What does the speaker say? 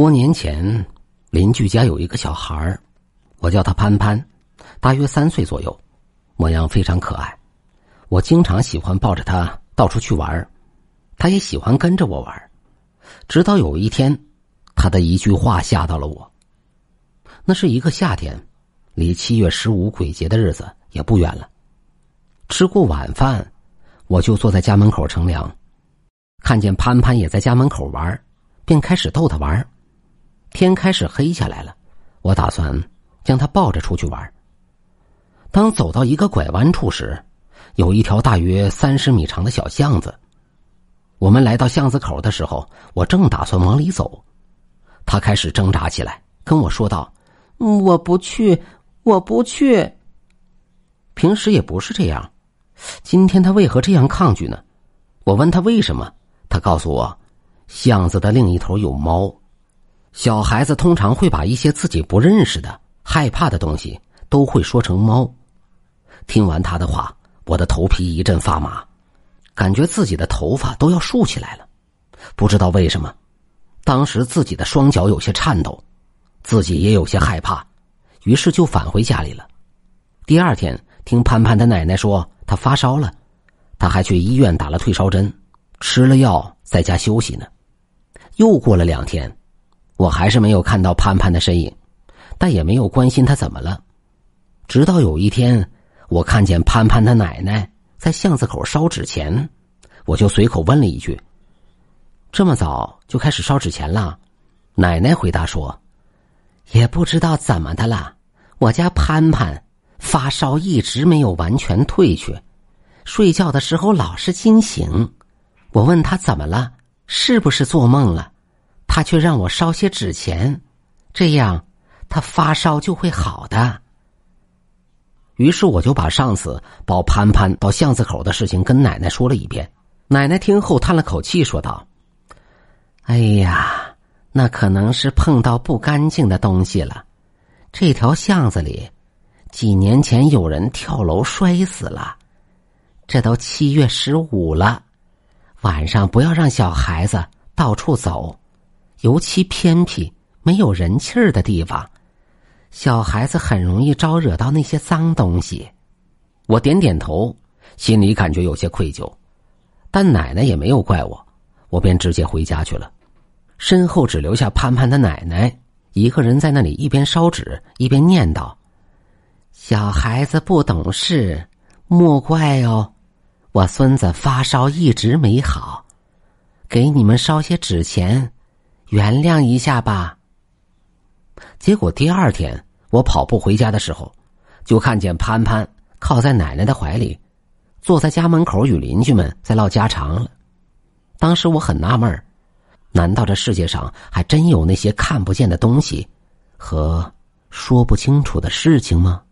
多年前，邻居家有一个小孩儿，我叫他潘潘，大约三岁左右，模样非常可爱。我经常喜欢抱着他到处去玩他也喜欢跟着我玩直到有一天，他的一句话吓到了我。那是一个夏天，离七月十五鬼节的日子也不远了。吃过晚饭，我就坐在家门口乘凉，看见潘潘也在家门口玩便开始逗他玩天开始黑下来了，我打算将他抱着出去玩当走到一个拐弯处时，有一条大约三十米长的小巷子。我们来到巷子口的时候，我正打算往里走，他开始挣扎起来，跟我说道：“我不去，我不去。”平时也不是这样，今天他为何这样抗拒呢？我问他为什么，他告诉我。巷子的另一头有猫，小孩子通常会把一些自己不认识的、害怕的东西都会说成猫。听完他的话，我的头皮一阵发麻，感觉自己的头发都要竖起来了。不知道为什么，当时自己的双脚有些颤抖，自己也有些害怕，于是就返回家里了。第二天，听潘潘的奶奶说他发烧了，他还去医院打了退烧针，吃了药，在家休息呢。又过了两天，我还是没有看到潘潘的身影，但也没有关心他怎么了。直到有一天，我看见潘潘的奶奶在巷子口烧纸钱，我就随口问了一句：“这么早就开始烧纸钱了？”奶奶回答说：“也不知道怎么的了，我家潘潘发烧一直没有完全退去，睡觉的时候老是惊醒。我问他怎么了。”是不是做梦了？他却让我烧些纸钱，这样他发烧就会好的。于是我就把上次抱潘潘到巷子口的事情跟奶奶说了一遍。奶奶听后叹了口气，说道：“哎呀，那可能是碰到不干净的东西了。这条巷子里，几年前有人跳楼摔死了。这都七月十五了。”晚上不要让小孩子到处走，尤其偏僻、没有人气儿的地方，小孩子很容易招惹到那些脏东西。我点点头，心里感觉有些愧疚，但奶奶也没有怪我，我便直接回家去了。身后只留下潘潘的奶奶一个人在那里一边烧纸一边念叨：“小孩子不懂事，莫怪哦。”我孙子发烧一直没好，给你们烧些纸钱，原谅一下吧。结果第二天我跑步回家的时候，就看见潘潘靠在奶奶的怀里，坐在家门口与邻居们在唠家常了。当时我很纳闷，难道这世界上还真有那些看不见的东西和说不清楚的事情吗？